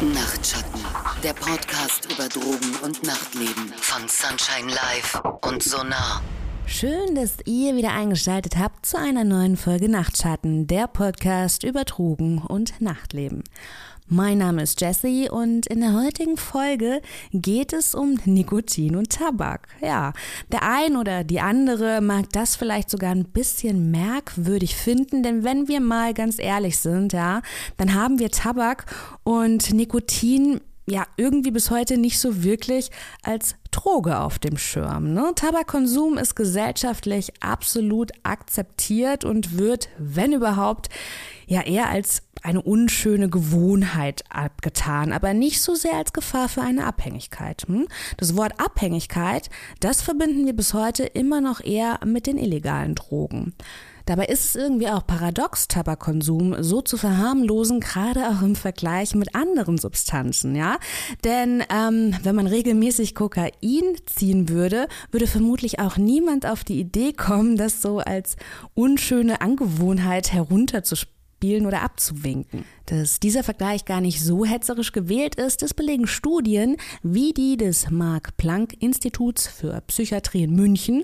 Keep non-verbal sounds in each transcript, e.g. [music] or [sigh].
Nachtschatten, der Podcast über Drogen und Nachtleben von Sunshine Live und Sonar. Schön, dass ihr wieder eingeschaltet habt zu einer neuen Folge Nachtschatten, der Podcast über Drogen und Nachtleben. Mein Name ist Jessie und in der heutigen Folge geht es um Nikotin und Tabak. Ja, der ein oder die andere mag das vielleicht sogar ein bisschen merkwürdig finden, denn wenn wir mal ganz ehrlich sind, ja, dann haben wir Tabak und Nikotin ja irgendwie bis heute nicht so wirklich als Droge auf dem Schirm. Ne? Tabakkonsum ist gesellschaftlich absolut akzeptiert und wird, wenn überhaupt, ja eher als eine unschöne Gewohnheit abgetan, aber nicht so sehr als Gefahr für eine Abhängigkeit. Hm? Das Wort Abhängigkeit, das verbinden wir bis heute immer noch eher mit den illegalen Drogen. Dabei ist es irgendwie auch paradox, Tabakkonsum so zu verharmlosen, gerade auch im Vergleich mit anderen Substanzen, ja? Denn ähm, wenn man regelmäßig Kokain ziehen würde, würde vermutlich auch niemand auf die Idee kommen, das so als unschöne Angewohnheit herunterzuspielen oder abzuwinken. Dass dieser Vergleich gar nicht so hetzerisch gewählt ist, das belegen Studien wie die des Mark-Planck-Instituts für Psychiatrie in München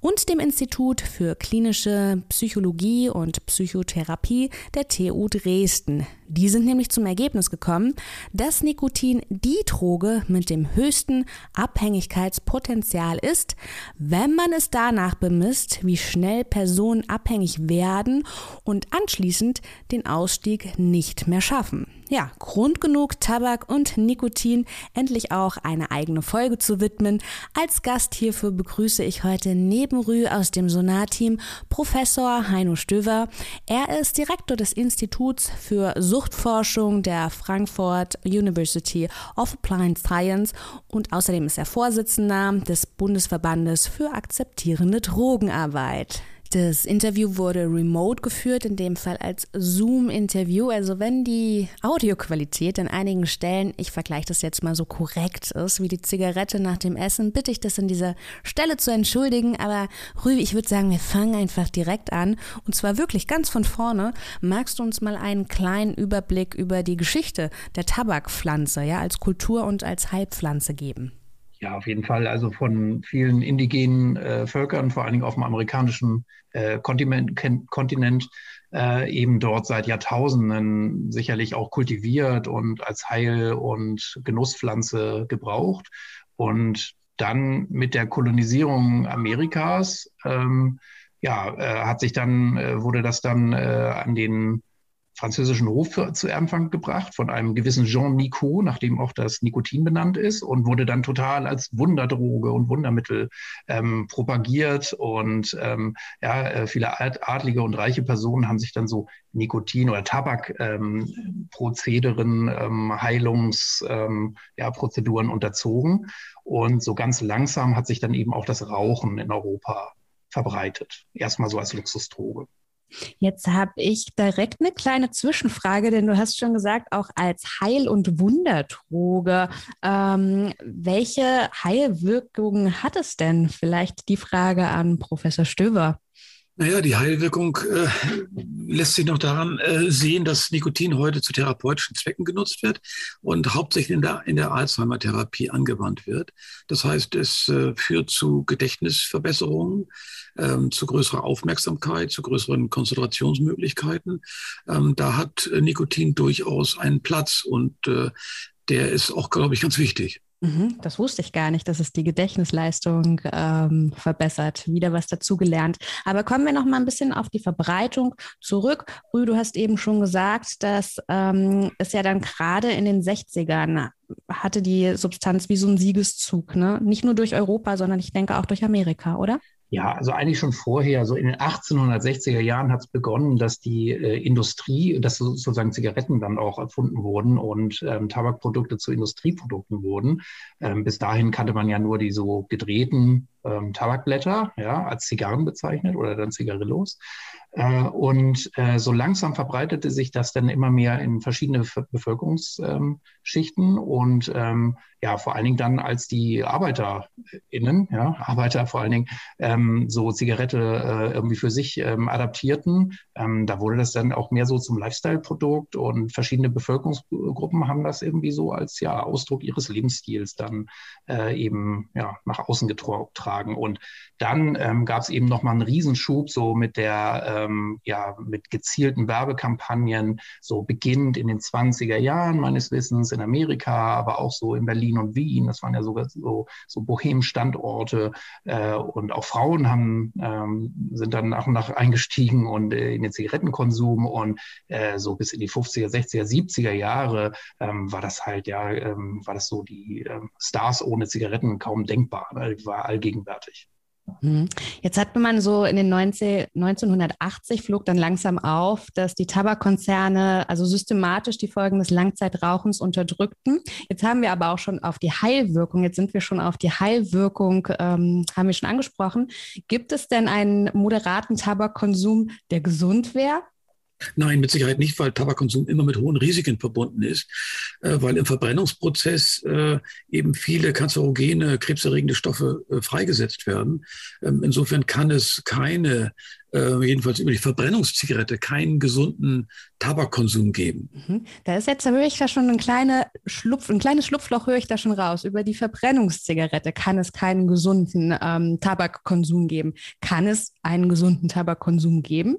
und dem Institut für klinische Psychologie und Psychotherapie der TU Dresden. Die sind nämlich zum Ergebnis gekommen, dass Nikotin die Droge mit dem höchsten Abhängigkeitspotenzial ist, wenn man es danach bemisst, wie schnell Personen abhängig werden und anschließend den Ausstieg nicht mehr schaffen ja, Grund genug, Tabak und Nikotin endlich auch eine eigene Folge zu widmen. Als Gast hierfür begrüße ich heute neben Rü aus dem Sonar-Team Professor Heino Stöver. Er ist Direktor des Instituts für Suchtforschung der Frankfurt University of Applied Science und außerdem ist er Vorsitzender des Bundesverbandes für akzeptierende Drogenarbeit. Das Interview wurde remote geführt, in dem Fall als Zoom-Interview. Also wenn die Audioqualität an einigen Stellen, ich vergleiche das jetzt mal so korrekt ist, wie die Zigarette nach dem Essen, bitte ich das an dieser Stelle zu entschuldigen. Aber Rübi, ich würde sagen, wir fangen einfach direkt an. Und zwar wirklich ganz von vorne. Magst du uns mal einen kleinen Überblick über die Geschichte der Tabakpflanze, ja, als Kultur und als Heilpflanze geben? Ja, auf jeden Fall. Also von vielen indigenen äh, Völkern, vor allen Dingen auf dem amerikanischen äh, Kontinent, Kontinent äh, eben dort seit Jahrtausenden sicherlich auch kultiviert und als Heil- und Genusspflanze gebraucht. Und dann mit der Kolonisierung Amerikas, ähm, ja, äh, hat sich dann, äh, wurde das dann äh, an den französischen Hof zu Empfang gebracht von einem gewissen Jean Nicot, nach dem auch das Nikotin benannt ist und wurde dann total als Wunderdroge und Wundermittel ähm, propagiert und ähm, ja, äh, viele adlige und reiche Personen haben sich dann so Nikotin- oder Tabakprozederen, ähm, ähm, Heilungsprozeduren ja, Prozeduren unterzogen und so ganz langsam hat sich dann eben auch das Rauchen in Europa verbreitet. Erstmal so als Luxusdroge. Jetzt habe ich direkt eine kleine Zwischenfrage, denn du hast schon gesagt, auch als Heil- und Wunderdroge. Ähm, welche Heilwirkungen hat es denn? Vielleicht die Frage an Professor Stöver. Naja, die Heilwirkung äh, lässt sich noch daran äh, sehen, dass Nikotin heute zu therapeutischen Zwecken genutzt wird und hauptsächlich in der, in der Alzheimer-Therapie angewandt wird. Das heißt, es äh, führt zu Gedächtnisverbesserungen, ähm, zu größerer Aufmerksamkeit, zu größeren Konzentrationsmöglichkeiten. Ähm, da hat Nikotin durchaus einen Platz und äh, der ist auch, glaube ich, ganz wichtig. Mhm, das wusste ich gar nicht, dass es die Gedächtnisleistung ähm, verbessert. Wieder was dazugelernt. Aber kommen wir noch mal ein bisschen auf die Verbreitung zurück. Rü, du hast eben schon gesagt, dass ähm, es ja dann gerade in den 60ern hatte die Substanz wie so ein Siegeszug, ne? Nicht nur durch Europa, sondern ich denke auch durch Amerika, oder? Ja, also eigentlich schon vorher, so in den 1860er Jahren hat es begonnen, dass die äh, Industrie, dass sozusagen Zigaretten dann auch erfunden wurden und ähm, Tabakprodukte zu Industrieprodukten wurden. Ähm, bis dahin kannte man ja nur die so gedrehten ähm, Tabakblätter, ja, als Zigarren bezeichnet oder dann Zigarillos. Äh, und äh, so langsam verbreitete sich das dann immer mehr in verschiedene Bevölkerungsschichten und ähm, ja, vor allen Dingen dann, als die ArbeiterInnen, ja, Arbeiter vor allen Dingen, ähm, so Zigarette äh, irgendwie für sich ähm, adaptierten, ähm, da wurde das dann auch mehr so zum Lifestyle-Produkt und verschiedene Bevölkerungsgruppen haben das irgendwie so als ja, Ausdruck ihres Lebensstils dann äh, eben ja, nach außen getragen. Und dann ähm, gab es eben nochmal einen Riesenschub so mit der, ähm, ja, mit gezielten Werbekampagnen, so beginnend in den 20er Jahren meines Wissens in Amerika, aber auch so in Berlin und Wien. Das waren ja sogar so, so Bohem-Standorte. Äh, und auch Frauen haben, ähm, sind dann nach und nach eingestiegen und äh, in den Zigarettenkonsum. Und äh, so bis in die 50er, 60er, 70er Jahre ähm, war das halt, ja, ähm, war das so die ähm, Stars ohne Zigaretten kaum denkbar. Ne? War allgegenwärtig. Mhm. Jetzt hat man so in den 19, 1980 flog dann langsam auf, dass die Tabakkonzerne also systematisch die Folgen des Langzeitrauchens unterdrückten. Jetzt haben wir aber auch schon auf die Heilwirkung, jetzt sind wir schon auf die Heilwirkung, ähm, haben wir schon angesprochen. Gibt es denn einen moderaten Tabakkonsum, der gesund wäre? Nein, mit Sicherheit nicht, weil Tabakkonsum immer mit hohen Risiken verbunden ist, äh, weil im Verbrennungsprozess äh, eben viele kanzerogene, krebserregende Stoffe äh, freigesetzt werden. Ähm, insofern kann es keine, äh, jedenfalls über die Verbrennungszigarette, keinen gesunden Tabakkonsum geben. Mhm. Da ist jetzt, da höre ich da schon ein, kleine Schlupf, ein kleines Schlupfloch höre ich da schon raus. Über die Verbrennungszigarette kann es keinen gesunden ähm, Tabakkonsum geben. Kann es einen gesunden Tabakkonsum geben?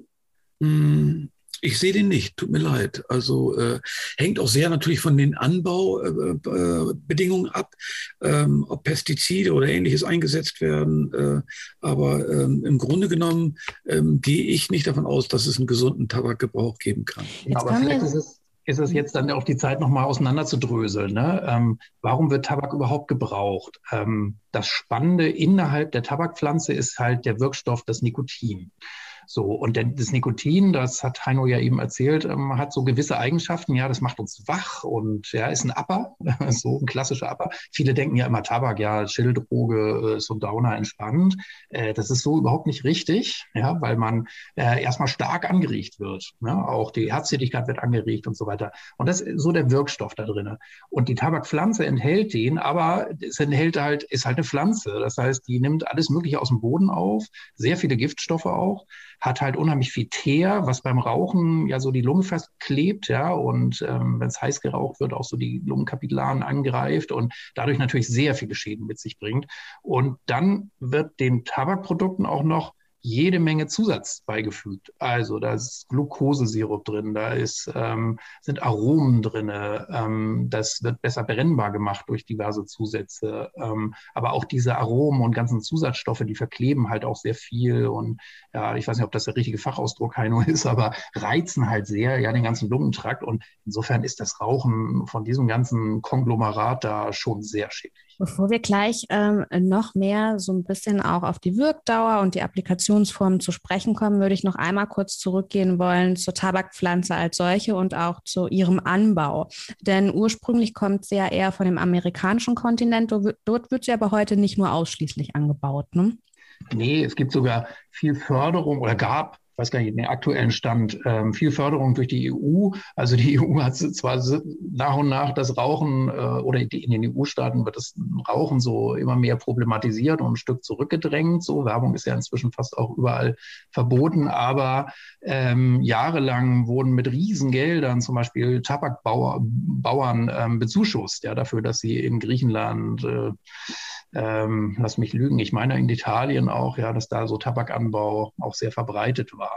Mmh. Ich sehe den nicht, tut mir leid. Also äh, hängt auch sehr natürlich von den Anbaubedingungen äh, äh, ab, ähm, ob Pestizide oder ähnliches eingesetzt werden. Äh, aber ähm, im Grunde genommen ähm, gehe ich nicht davon aus, dass es einen gesunden Tabakgebrauch geben kann. Ja, aber vielleicht ist es, ist es jetzt dann auch die Zeit, nochmal auseinanderzudröseln. Ne? Ähm, warum wird Tabak überhaupt gebraucht? Ähm, das Spannende innerhalb der Tabakpflanze ist halt der Wirkstoff, das Nikotin. So, und denn das Nikotin, das hat Heino ja eben erzählt, ähm, hat so gewisse Eigenschaften. Ja, das macht uns wach und ja, ist ein Upper, [laughs] so ein klassischer Upper. Viele denken ja immer Tabak, ja, Schilddroge, äh, so Downer entspannt. Äh, das ist so überhaupt nicht richtig, ja, weil man äh, erstmal stark angeregt wird. Ja, auch die Herztätigkeit wird angeregt und so weiter. Und das ist so der Wirkstoff da drin. Und die Tabakpflanze enthält den, aber es enthält halt, ist halt eine Pflanze. Das heißt, die nimmt alles Mögliche aus dem Boden auf, sehr viele Giftstoffe auch hat halt unheimlich viel Teer, was beim Rauchen ja so die Lunge festklebt, ja, und ähm, wenn es heiß geraucht wird, auch so die Lungenkapillaren angreift und dadurch natürlich sehr viele Schäden mit sich bringt. Und dann wird den Tabakprodukten auch noch jede Menge Zusatz beigefügt. Also da ist Glukosesirup drin, da ist, ähm, sind Aromen drin, ähm, das wird besser brennbar gemacht durch diverse Zusätze. Ähm, aber auch diese Aromen und ganzen Zusatzstoffe, die verkleben halt auch sehr viel und ja, ich weiß nicht, ob das der richtige Fachausdruck, Heino, [laughs] ist, aber reizen halt sehr ja den ganzen Lungentrakt und insofern ist das Rauchen von diesem ganzen Konglomerat da schon sehr schädlich. Bevor wir gleich ähm, noch mehr so ein bisschen auch auf die Wirkdauer und die Applikationsformen zu sprechen kommen, würde ich noch einmal kurz zurückgehen wollen zur Tabakpflanze als solche und auch zu ihrem Anbau. Denn ursprünglich kommt sie ja eher von dem amerikanischen Kontinent. Dort wird sie aber heute nicht nur ausschließlich angebaut. Ne? Nee, es gibt sogar viel Förderung oder gab weiß gar nicht, den aktuellen Stand, ähm, viel Förderung durch die EU. Also die [laughs] EU hat zwar nach und nach das Rauchen äh, oder die, in den EU-Staaten wird das Rauchen so immer mehr problematisiert und ein Stück zurückgedrängt. So Werbung ist ja inzwischen fast auch überall verboten, aber ähm, jahrelang wurden mit Riesengeldern zum Beispiel Tabakbauern ähm, bezuschusst, ja, dafür, dass sie in Griechenland äh, ähm, lass mich lügen, ich meine in Italien auch, ja, dass da so Tabakanbau auch sehr verbreitet war.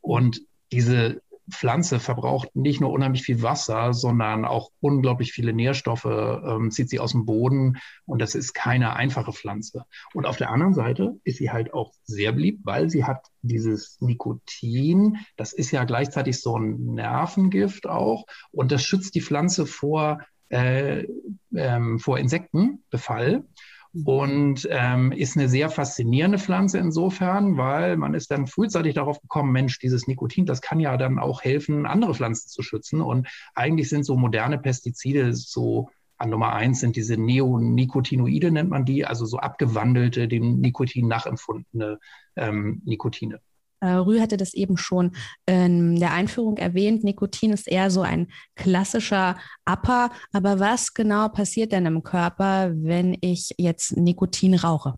Und diese Pflanze verbraucht nicht nur unheimlich viel Wasser, sondern auch unglaublich viele Nährstoffe, ähm, zieht sie aus dem Boden und das ist keine einfache Pflanze. Und auf der anderen Seite ist sie halt auch sehr beliebt, weil sie hat dieses Nikotin, das ist ja gleichzeitig so ein Nervengift auch und das schützt die Pflanze vor, äh, ähm, vor Insektenbefall. Und ähm, ist eine sehr faszinierende Pflanze insofern, weil man ist dann frühzeitig darauf gekommen, Mensch, dieses Nikotin, das kann ja dann auch helfen, andere Pflanzen zu schützen. Und eigentlich sind so moderne Pestizide so an Nummer eins sind diese Neonicotinoide, nennt man die, also so abgewandelte, dem Nikotin nachempfundene ähm, Nikotine. Äh, Rü hatte das eben schon in der Einführung erwähnt. Nikotin ist eher so ein klassischer Upper. Aber was genau passiert denn im Körper, wenn ich jetzt Nikotin rauche?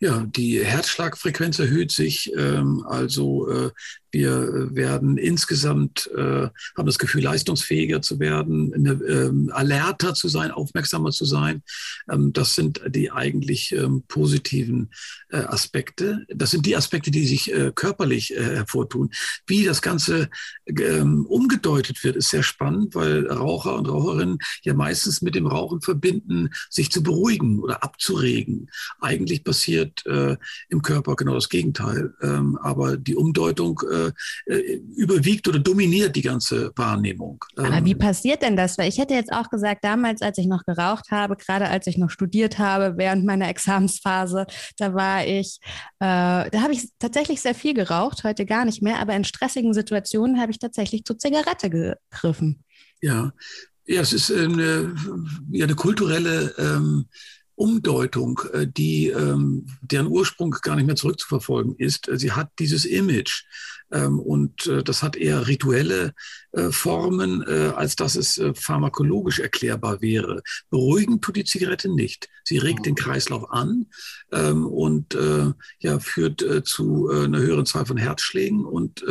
Ja, die Herzschlagfrequenz erhöht sich. Ähm, also äh, wir werden insgesamt, äh, haben das Gefühl, leistungsfähiger zu werden, eine, ähm, alerter zu sein, aufmerksamer zu sein. Ähm, das sind die eigentlich ähm, positiven äh, Aspekte. Das sind die Aspekte, die sich äh, körperlich äh, hervortun. Wie das Ganze ähm, umgedeutet wird, ist sehr spannend, weil Raucher und Raucherinnen ja meistens mit dem Rauchen verbinden, sich zu beruhigen oder abzuregen. Eigentlich passiert äh, im Körper genau das Gegenteil. Ähm, aber die Umdeutung äh, äh, überwiegt oder dominiert die ganze Wahrnehmung. Aber wie ähm, passiert denn das? Weil ich hätte jetzt auch gesagt, damals, als ich noch geraucht habe, gerade als ich noch studiert habe, während meiner [laughs] Examensphase, da war ich, äh, da habe ich tatsächlich sehr viel geraucht, heute gar nicht mehr, aber in stressigen Situationen habe ich tatsächlich zur Zigarette gegriffen. Ja, ja, es ist eine, ja, eine kulturelle ähm, Umdeutung, äh, die, ähm, deren Ursprung gar nicht mehr zurückzuverfolgen ist. Sie hat dieses Image ähm, und äh, das hat eher rituelle äh, Formen, als dass es pharmakologisch erklärbar wäre. Beruhigen tut die Zigarette nicht. Sie regt den Kreislauf an ähm, und ja, führt zu einer höheren Zahl von Herzschlägen und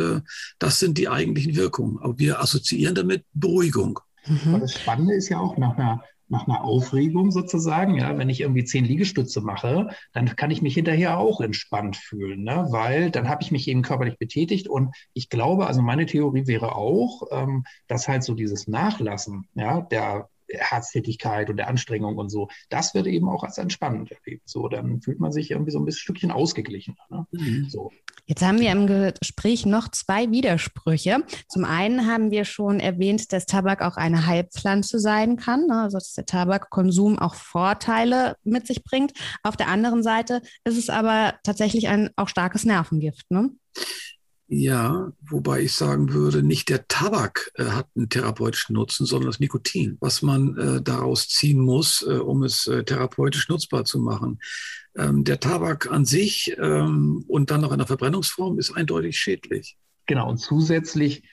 das sind die eigentlichen Wirkungen. Aber wir assoziieren damit Beruhigung. Mhm. Das Spannende ist ja auch nach einer nach einer Aufregung sozusagen, ja, wenn ich irgendwie zehn Liegestütze mache, dann kann ich mich hinterher auch entspannt fühlen, ne? weil dann habe ich mich eben körperlich betätigt und ich glaube, also meine Theorie wäre auch, ähm, dass halt so dieses Nachlassen, ja, der Herztätigkeit und der Anstrengung und so, das wird eben auch als entspannend erlebt. So, dann fühlt man sich irgendwie so ein bisschen Stückchen ausgeglichen. Ne? Mhm. So. Jetzt haben wir im Gespräch noch zwei Widersprüche. Zum einen haben wir schon erwähnt, dass Tabak auch eine Heilpflanze sein kann, ne? also dass der Tabakkonsum auch Vorteile mit sich bringt. Auf der anderen Seite ist es aber tatsächlich ein auch starkes Nervengift. Ne? Ja, wobei ich sagen würde, nicht der Tabak äh, hat einen therapeutischen Nutzen, sondern das Nikotin, was man äh, daraus ziehen muss, äh, um es äh, therapeutisch nutzbar zu machen. Ähm, der Tabak an sich ähm, und dann noch in der Verbrennungsform ist eindeutig schädlich. Genau, und zusätzlich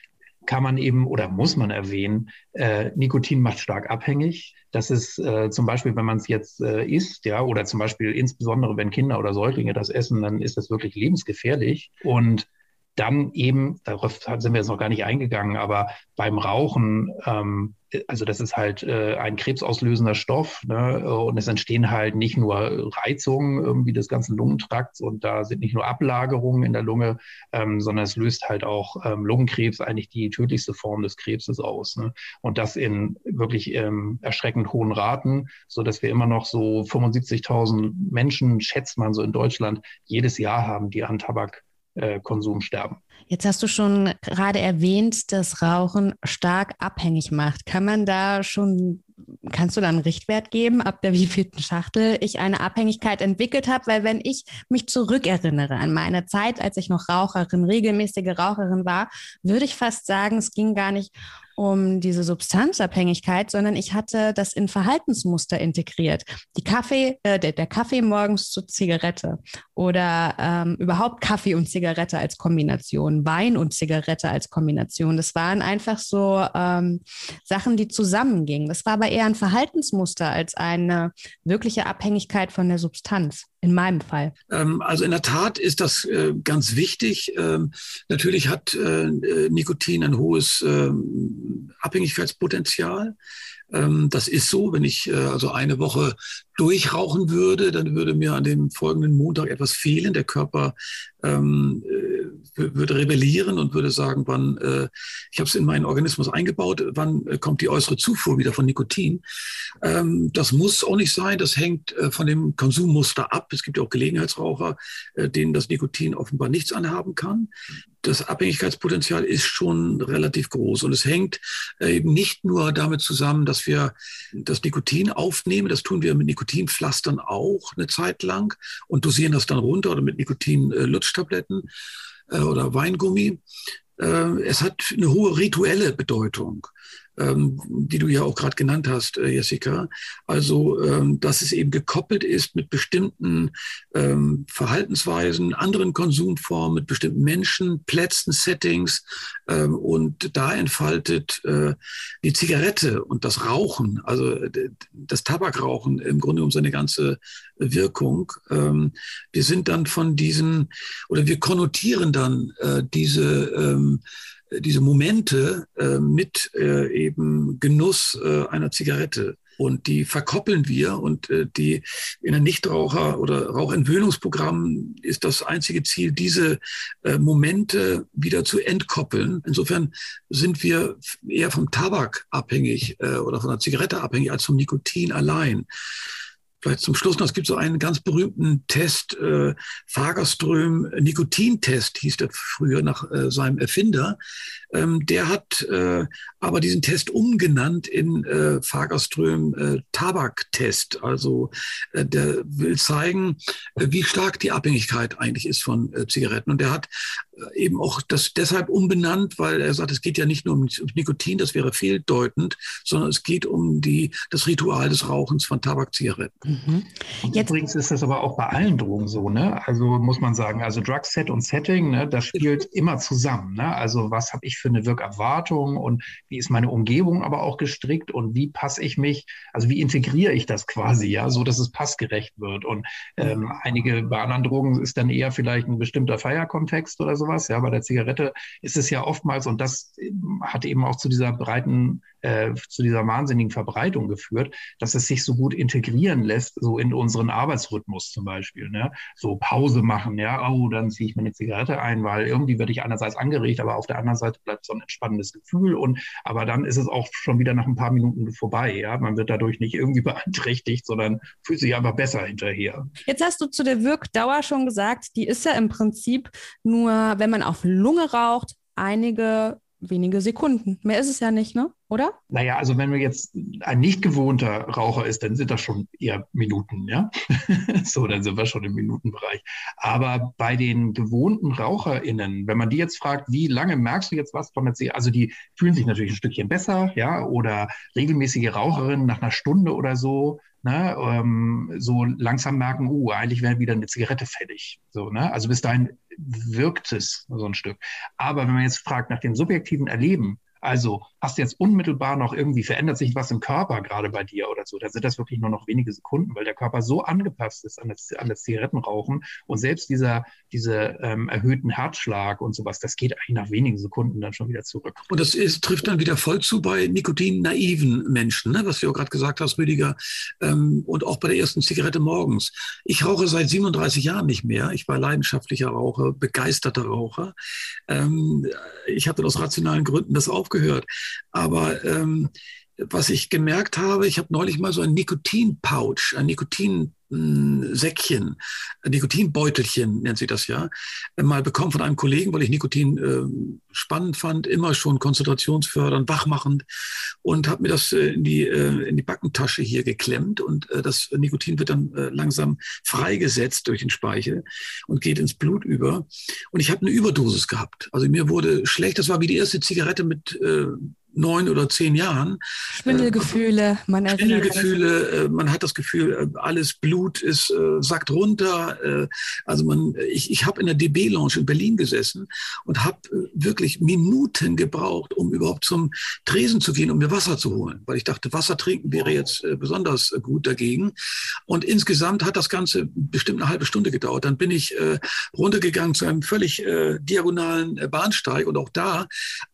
kann man eben oder muss man erwähnen, äh, Nikotin macht stark abhängig. Das ist äh, zum Beispiel, wenn man es jetzt äh, isst, ja, oder zum Beispiel insbesondere, wenn Kinder oder Säuglinge das essen, dann ist das wirklich lebensgefährlich. Und dann eben, darauf sind wir jetzt noch gar nicht eingegangen, aber beim Rauchen, ähm, also das ist halt äh, ein krebsauslösender Stoff ne? und es entstehen halt nicht nur Reizungen irgendwie des ganzen Lungentrakts und da sind nicht nur Ablagerungen in der Lunge, ähm, sondern es löst halt auch ähm, Lungenkrebs, eigentlich die tödlichste Form des Krebses aus. Ne? Und das in wirklich ähm, erschreckend hohen Raten, so dass wir immer noch so 75.000 Menschen, schätzt man so in Deutschland, jedes Jahr haben, die an Tabak Konsum sterben. Jetzt hast du schon gerade erwähnt, dass Rauchen stark abhängig macht. Kann man da schon, kannst du da einen Richtwert geben, ab der wievielten Schachtel ich eine Abhängigkeit entwickelt habe? Weil wenn ich mich zurückerinnere an meine Zeit, als ich noch Raucherin, regelmäßige Raucherin war, würde ich fast sagen, es ging gar nicht um diese Substanzabhängigkeit, sondern ich hatte das in Verhaltensmuster integriert. Die Kaffee, äh, der, der, Kaffee morgens zur Zigarette oder ähm, überhaupt Kaffee und Zigarette als Kombination, Wein und Zigarette als Kombination. Das waren einfach so ähm, Sachen, die zusammengingen. Das war aber eher ein Verhaltensmuster als eine wirkliche Abhängigkeit von der Substanz in meinem Fall. Ähm, also in der Tat ist das äh, ganz wichtig. Ähm, natürlich hat äh, Nikotin ein hohes ähm, Abhängigkeitspotenzial. Das ist so, wenn ich äh, also eine Woche durchrauchen würde, dann würde mir an dem folgenden Montag etwas fehlen. Der Körper äh, würde rebellieren und würde sagen, wann, äh, ich habe es in meinen Organismus eingebaut, wann äh, kommt die äußere Zufuhr wieder von Nikotin. Ähm, das muss auch nicht sein, das hängt äh, von dem Konsummuster ab. Es gibt ja auch Gelegenheitsraucher, äh, denen das Nikotin offenbar nichts anhaben kann das Abhängigkeitspotenzial ist schon relativ groß. Und es hängt äh, eben nicht nur damit zusammen, dass wir das Nikotin aufnehmen, das tun wir mit Nikotinpflastern auch eine Zeit lang und dosieren das dann runter oder mit Nikotin-Lutschtabletten äh, oder Weingummi. Äh, es hat eine hohe rituelle Bedeutung. Ähm, die du ja auch gerade genannt hast, äh, Jessica. Also, ähm, dass es eben gekoppelt ist mit bestimmten ähm, Verhaltensweisen, anderen Konsumformen, mit bestimmten Menschen, Plätzen, Settings. Und da entfaltet äh, die Zigarette und das Rauchen, also das Tabakrauchen im Grunde um seine ganze Wirkung. Wir sind dann von diesen, oder wir konnotieren dann äh, diese diese Momente äh, mit äh, eben Genuss äh, einer Zigarette. Und die verkoppeln wir und äh, die in einem Nichtraucher- oder Rauchentwöhnungsprogramm ist das einzige Ziel, diese äh, Momente wieder zu entkoppeln. Insofern sind wir eher vom Tabak abhängig äh, oder von der Zigarette abhängig als vom Nikotin allein. Vielleicht zum Schluss noch, es gibt so einen ganz berühmten Test, äh, Fagerström Nikotintest hieß der früher nach äh, seinem Erfinder. Ähm, der hat äh, aber diesen Test umgenannt in äh, Fagerström äh, Tabaktest. Also äh, der will zeigen, äh, wie stark die Abhängigkeit eigentlich ist von äh, Zigaretten. Und der hat äh, eben auch das deshalb umbenannt, weil er sagt, es geht ja nicht nur um Nikotin, das wäre fehldeutend, sondern es geht um die, das Ritual des Rauchens von Tabakzigaretten. Mhm. Jetzt übrigens ist das aber auch bei allen Drogen so, ne? Also muss man sagen, also Drugset und Setting, ne, das spielt immer zusammen. Ne? Also was habe ich für eine Wirkerwartung und wie ist meine Umgebung aber auch gestrickt und wie passe ich mich, also wie integriere ich das quasi, ja, so dass es passgerecht wird. Und ähm, einige bei anderen Drogen ist dann eher vielleicht ein bestimmter Feierkontext oder sowas. Ja, bei der Zigarette ist es ja oftmals, und das hat eben auch zu dieser breiten äh, zu dieser wahnsinnigen Verbreitung geführt, dass es sich so gut integrieren lässt, so in unseren Arbeitsrhythmus zum Beispiel. Ne? So Pause machen, ja, oh, dann ziehe ich mir eine Zigarette ein, weil irgendwie werde ich einerseits angeregt, aber auf der anderen Seite bleibt so ein entspannendes Gefühl. Und aber dann ist es auch schon wieder nach ein paar Minuten vorbei. Ja, man wird dadurch nicht irgendwie [laughs] beeinträchtigt, sondern fühlt sich einfach besser hinterher. Jetzt hast du zu der Wirkdauer schon gesagt, die ist ja im Prinzip nur, wenn man auf Lunge raucht, einige wenige Sekunden. Mehr ist es ja nicht, ne? Oder? Naja, also wenn man jetzt ein nicht gewohnter Raucher ist, dann sind das schon eher Minuten, ja. [laughs] so, dann sind wir schon im Minutenbereich. Aber bei den gewohnten RaucherInnen, wenn man die jetzt fragt, wie lange merkst du jetzt was von der Zigarette? Also die fühlen sich natürlich ein Stückchen besser, ja, oder regelmäßige Raucherinnen nach einer Stunde oder so, ne, ähm, so langsam merken, uh, eigentlich wäre wieder eine Zigarette fällig. So, ne? Also bis dahin wirkt es so ein Stück. Aber wenn man jetzt fragt nach dem subjektiven Erleben, also hast du jetzt unmittelbar noch irgendwie verändert sich was im Körper gerade bei dir oder so, da sind das wirklich nur noch wenige Sekunden, weil der Körper so angepasst ist an das, an das Zigarettenrauchen und selbst dieser diese ähm, erhöhten Herzschlag und sowas, das geht eigentlich nach wenigen Sekunden dann schon wieder zurück. Und das ist, trifft dann wieder voll zu bei Nikotin-naiven Menschen, ne? was du auch gerade gesagt hast, Rüdiger, ähm, und auch bei der ersten Zigarette morgens. Ich rauche seit 37 Jahren nicht mehr. Ich war leidenschaftlicher Raucher, begeisterter Raucher. Ähm, ich hatte aus rationalen Gründen das aufgehört. Aber ähm, was ich gemerkt habe, ich habe neulich mal so ein Nikotin-Pouch, ein Nikotin Säckchen, Nikotinbeutelchen nennt sich das ja, mal bekommen von einem Kollegen, weil ich Nikotin äh, spannend fand, immer schon konzentrationsfördernd, wachmachend und habe mir das äh, in, die, äh, in die Backentasche hier geklemmt und äh, das Nikotin wird dann äh, langsam freigesetzt durch den Speichel und geht ins Blut über. Und ich habe eine Überdosis gehabt. Also mir wurde schlecht, das war wie die erste Zigarette mit äh, neun oder zehn Jahren. Schwindelgefühle, man Schwindelgefühle, äh, man hat das Gefühl, äh, alles Blut ist äh, sackt runter. also man, ich, ich habe in der DB Lounge in Berlin gesessen und habe wirklich Minuten gebraucht, um überhaupt zum Tresen zu gehen, um mir Wasser zu holen, weil ich dachte, Wasser trinken wäre jetzt besonders gut dagegen. Und insgesamt hat das Ganze bestimmt eine halbe Stunde gedauert. Dann bin ich runtergegangen zu einem völlig diagonalen Bahnsteig und auch da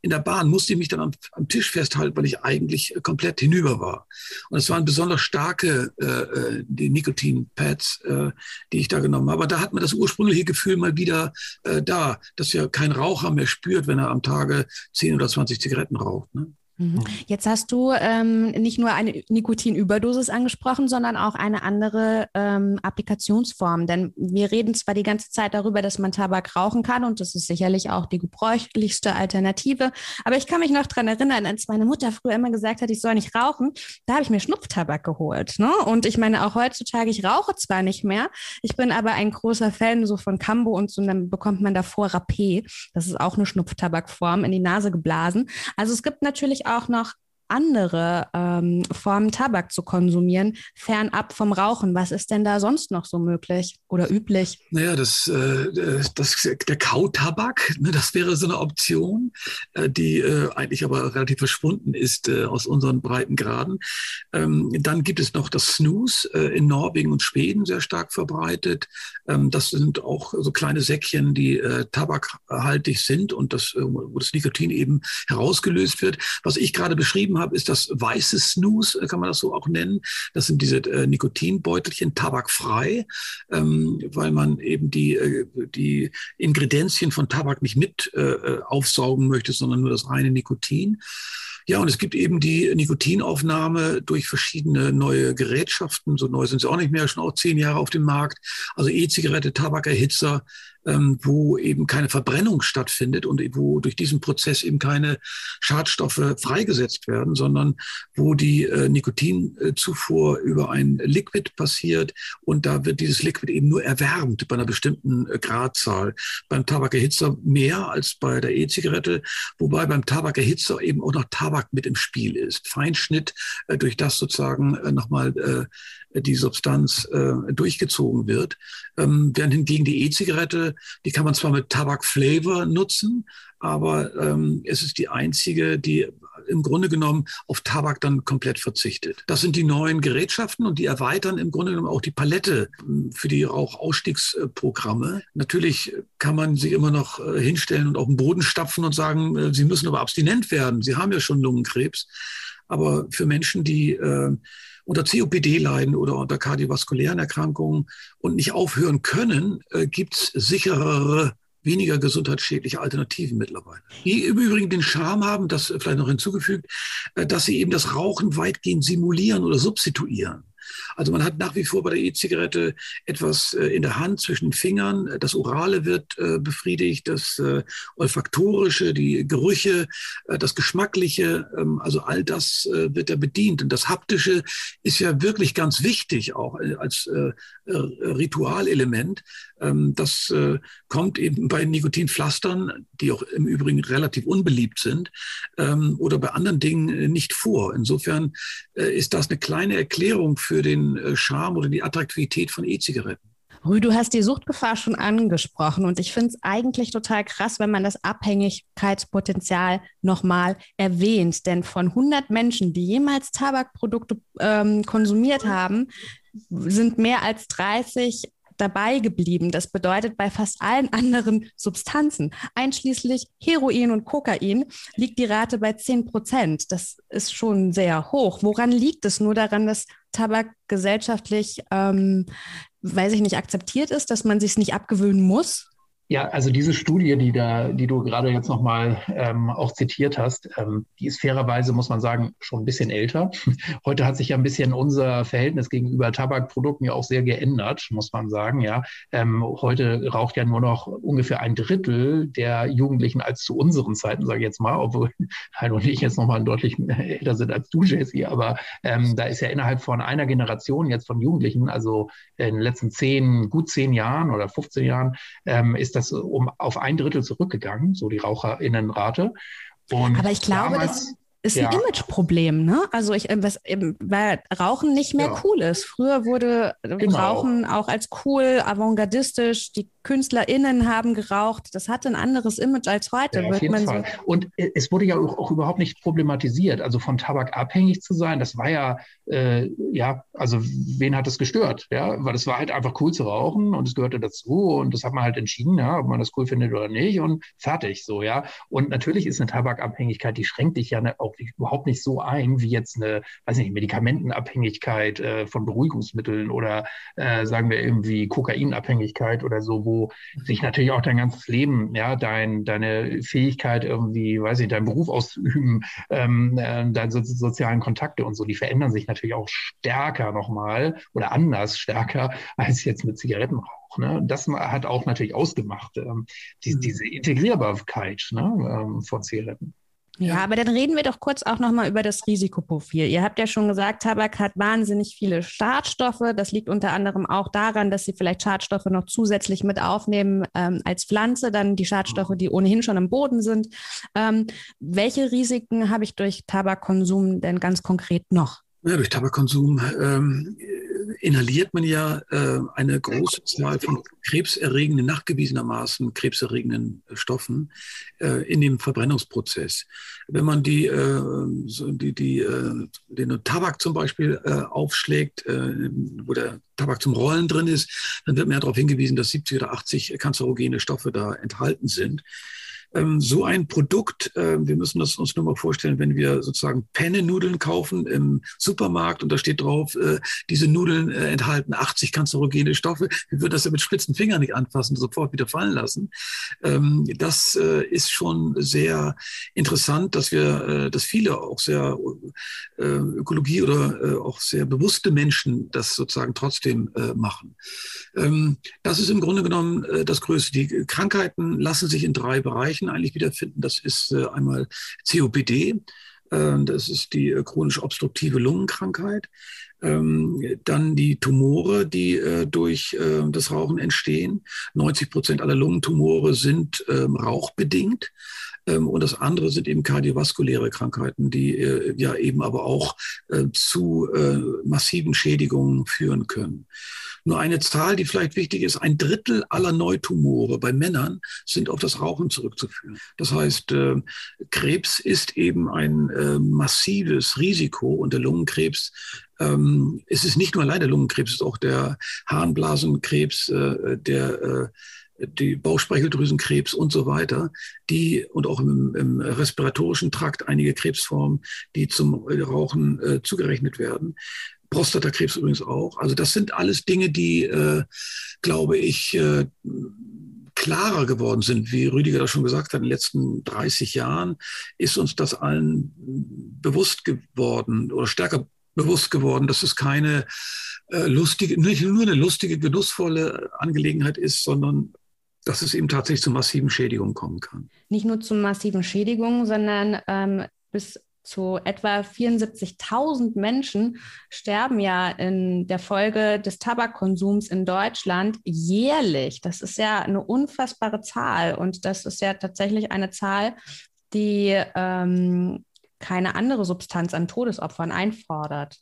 in der Bahn musste ich mich dann am, am Tisch festhalten, weil ich eigentlich komplett hinüber war. Und es waren besonders starke äh, äh, die Nikotin-Pads, äh, die ich da genommen habe. Aber da hat man das ursprüngliche Gefühl mal wieder äh, da, dass ja kein Raucher mehr spürt, wenn er am Tage 10 oder 20 Zigaretten raucht. Ne? Mhm. Mhm. Jetzt hast du ähm, nicht nur eine Nikotinüberdosis angesprochen, sondern auch eine andere ähm, Applikationsform. Denn wir reden zwar die ganze Zeit darüber, dass man Tabak rauchen kann und das ist sicherlich auch die gebräuchlichste Alternative. Aber ich kann mich noch daran erinnern, als meine Mutter früher immer gesagt hat, ich soll nicht rauchen, da habe ich mir Schnupftabak geholt. Ne? Und ich meine auch heutzutage, ich rauche zwar nicht mehr, ich bin aber ein großer Fan so von Cambo und so, und dann bekommt man davor Rapé. Das ist auch eine Schnupftabakform in die Nase geblasen. Also es gibt natürlich auch noch andere ähm, Formen Tabak zu konsumieren, fernab vom Rauchen. Was ist denn da sonst noch so möglich oder üblich? Naja, das, äh, das, der Kautabak, ne, das wäre so eine Option, äh, die äh, eigentlich aber relativ verschwunden ist äh, aus unseren Breitengraden. Ähm, dann gibt es noch das Snooze äh, in Norwegen und Schweden sehr stark verbreitet. Ähm, das sind auch so kleine Säckchen, die äh, tabakhaltig sind und das, wo das Nikotin eben herausgelöst wird. Was ich gerade beschrieben habe, ist das weiße Snooze, kann man das so auch nennen. Das sind diese Nikotinbeutelchen, tabakfrei, ähm, weil man eben die, die Ingredienzien von Tabak nicht mit aufsaugen möchte, sondern nur das reine Nikotin. Ja, und es gibt eben die Nikotinaufnahme durch verschiedene neue Gerätschaften. So neu sind sie auch nicht mehr, schon auch zehn Jahre auf dem Markt. Also E-Zigarette, Tabakerhitzer, ähm, wo eben keine Verbrennung stattfindet und wo durch diesen Prozess eben keine Schadstoffe freigesetzt werden, sondern wo die äh, Nikotinzufuhr über ein Liquid passiert und da wird dieses Liquid eben nur erwärmt bei einer bestimmten äh, Gradzahl. Beim Tabakerhitzer mehr als bei der E-Zigarette, wobei beim Tabakerhitzer eben auch noch Tabak mit im Spiel ist. Feinschnitt, äh, durch das sozusagen äh, nochmal äh, die Substanz äh, durchgezogen wird. Ähm, während hingegen die E-Zigarette, die kann man zwar mit Tabakflavor nutzen, aber ähm, es ist die einzige, die im Grunde genommen auf Tabak dann komplett verzichtet. Das sind die neuen Gerätschaften und die erweitern im Grunde genommen auch die Palette hm, für die Rauchausstiegsprogramme. Natürlich kann man sie immer noch äh, hinstellen und auf den Boden stapfen und sagen, äh, sie müssen aber abstinent werden. Sie haben ja schon Lungenkrebs. Aber für Menschen, die äh, unter COPD leiden oder unter kardiovaskulären Erkrankungen und nicht aufhören können, äh, gibt es sicherere weniger gesundheitsschädliche Alternativen mittlerweile. Die im Übrigen den Charme haben, das vielleicht noch hinzugefügt, äh, dass sie eben das Rauchen weitgehend simulieren oder substituieren. Also man hat nach wie vor bei der E-Zigarette etwas äh, in der Hand zwischen den Fingern. Das Orale wird äh, befriedigt, das äh, Olfaktorische, die Gerüche, das Geschmackliche, ähm, also all das wird da bedient. Und das Haptische ist ja wirklich ganz wichtig auch als Ritualelement. Ähm, das kommt eben bei Nikotinpflastern, die auch im Übrigen relativ unbeliebt sind, ähm, oder bei anderen Dingen nicht vor. Insofern ist das eine kleine Erklärung für den äh, Charme oder die Attraktivität von E-Zigaretten. Rü, du hast die Suchtgefahr schon angesprochen und ich finde es eigentlich total krass, wenn man das Abhängigkeitspotenzial nochmal erwähnt. Denn von 100 Menschen, die jemals Tabakprodukte ähm, konsumiert haben, sind mehr als 30 dabei geblieben. Das bedeutet, bei fast allen anderen Substanzen, einschließlich Heroin und Kokain, liegt die Rate bei 10 Prozent. Das ist schon sehr hoch. Woran liegt es? Nur daran, dass Tabak gesellschaftlich, ähm, weiß ich nicht, akzeptiert ist, dass man sich nicht abgewöhnen muss? Ja, also diese Studie, die da, die du gerade jetzt nochmal ähm, auch zitiert hast, ähm, die ist fairerweise, muss man sagen, schon ein bisschen älter. [laughs] Heute hat sich ja ein bisschen unser Verhältnis gegenüber Tabakprodukten ja auch sehr geändert, muss man sagen. Ja, ähm, heute raucht ja nur noch ungefähr ein Drittel der Jugendlichen als zu unseren Zeiten, sage ich jetzt mal, obwohl [laughs] Heino und ich jetzt nochmal deutlich [laughs] älter sind als du, Jesse. Aber ähm, da ist ja innerhalb von einer Generation jetzt von Jugendlichen, also in den letzten zehn, gut zehn Jahren oder 15 Jahren, ähm, ist das um auf ein Drittel zurückgegangen, so die Raucherinnenrate. Und Aber ich glaube, damals, das ist ja. ein Imageproblem, ne? Also ich, äh, was, weil Rauchen nicht mehr ja. cool ist. Früher wurde genau. Rauchen auch als cool, avantgardistisch, die KünstlerInnen haben geraucht. Das hatte ein anderes Image als heute. Ja, auf jeden Fall. So und es wurde ja auch, auch, überhaupt nicht problematisiert. Also von Tabak abhängig zu sein, das war ja, äh, ja, also wen hat das gestört? Ja, weil es war halt einfach cool zu rauchen und es gehörte dazu und das hat man halt entschieden, ja, ob man das cool findet oder nicht und fertig so, ja. Und natürlich ist eine Tabakabhängigkeit, die schränkt dich ja ne, auch überhaupt nicht so ein wie jetzt eine, weiß nicht, Medikamentenabhängigkeit äh, von Beruhigungsmitteln oder äh, sagen wir irgendwie Kokainabhängigkeit oder so, wo sich natürlich auch dein ganzes Leben, ja, dein, deine Fähigkeit irgendwie, weiß ich, deinen Beruf auszuüben, ähm, äh, deine so, sozialen Kontakte und so, die verändern sich natürlich auch stärker nochmal oder anders stärker [laughs] als jetzt mit Zigarettenrauch. Ne? Das hat auch natürlich ausgemacht, ähm, die, mhm. diese Integrierbarkeit ne, ähm, von Zigaretten. Ja, aber dann reden wir doch kurz auch nochmal über das Risikoprofil. Ihr habt ja schon gesagt, Tabak hat wahnsinnig viele Schadstoffe. Das liegt unter anderem auch daran, dass sie vielleicht Schadstoffe noch zusätzlich mit aufnehmen ähm, als Pflanze, dann die Schadstoffe, die ohnehin schon im Boden sind. Ähm, welche Risiken habe ich durch Tabakkonsum denn ganz konkret noch? Ja, durch Tabakkonsum ähm, inhaliert man ja äh, eine große Zahl von krebserregenden, nachgewiesenermaßen krebserregenden Stoffen äh, in dem Verbrennungsprozess. Wenn man die, äh, so die, die, äh, den Tabak zum Beispiel äh, aufschlägt, äh, wo der Tabak zum Rollen drin ist, dann wird mir ja darauf hingewiesen, dass 70 oder 80 kanzerogene Stoffe da enthalten sind. Ähm, so ein Produkt, äh, wir müssen das uns nur mal vorstellen, wenn wir sozusagen Penne-Nudeln kaufen im Supermarkt und da steht drauf, äh, diese Nudeln äh, enthalten 80 kanzerogene Stoffe, wir würden das ja mit spitzen Fingern nicht anfassen, sofort wieder fallen lassen. Ähm, das äh, ist schon sehr interessant, dass wir, äh, dass viele auch sehr äh, Ökologie oder auch sehr bewusste Menschen das sozusagen trotzdem machen. Ähm, das ist im Grunde genommen das Größte. Die Krankheiten lassen sich in drei Bereichen Bereichen eigentlich wiederfinden. Das ist äh, einmal COPD, äh, das ist die äh, chronisch obstruktive Lungenkrankheit. Ähm, dann die Tumore, die durch das Rauchen entstehen. 90 Prozent aller Lungentumore sind ähm, rauchbedingt. Ähm, und das andere sind eben kardiovaskuläre Krankheiten, die ja eben aber auch zu massiven Schädigungen führen können. Nur eine Zahl, die vielleicht wichtig ist, ein Drittel aller Neutumore bei Männern sind auf das Rauchen zurückzuführen. Das heißt, äh, Krebs ist eben ein äh, massives Risiko und der Lungenkrebs ähm, es ist nicht nur allein der Lungenkrebs, es ist auch der Harnblasenkrebs, äh, der die Bauchspeicheldrüsenkrebs und so weiter, die und auch im, im respiratorischen Trakt einige Krebsformen, die zum Rauchen äh, zugerechnet werden. Prostatakrebs übrigens auch. Also das sind alles Dinge, die, äh, glaube ich, äh, klarer geworden sind. Wie Rüdiger das schon gesagt hat, in den letzten 30 Jahren ist uns das allen bewusst geworden oder stärker bewusst geworden, dass es keine äh, lustige, nicht nur eine lustige, genussvolle Angelegenheit ist, sondern dass es eben tatsächlich zu massiven Schädigungen kommen kann. Nicht nur zu massiven Schädigungen, sondern ähm, bis zu etwa 74.000 Menschen sterben ja in der Folge des Tabakkonsums in Deutschland jährlich. Das ist ja eine unfassbare Zahl und das ist ja tatsächlich eine Zahl, die ähm, keine andere Substanz an Todesopfern einfordert.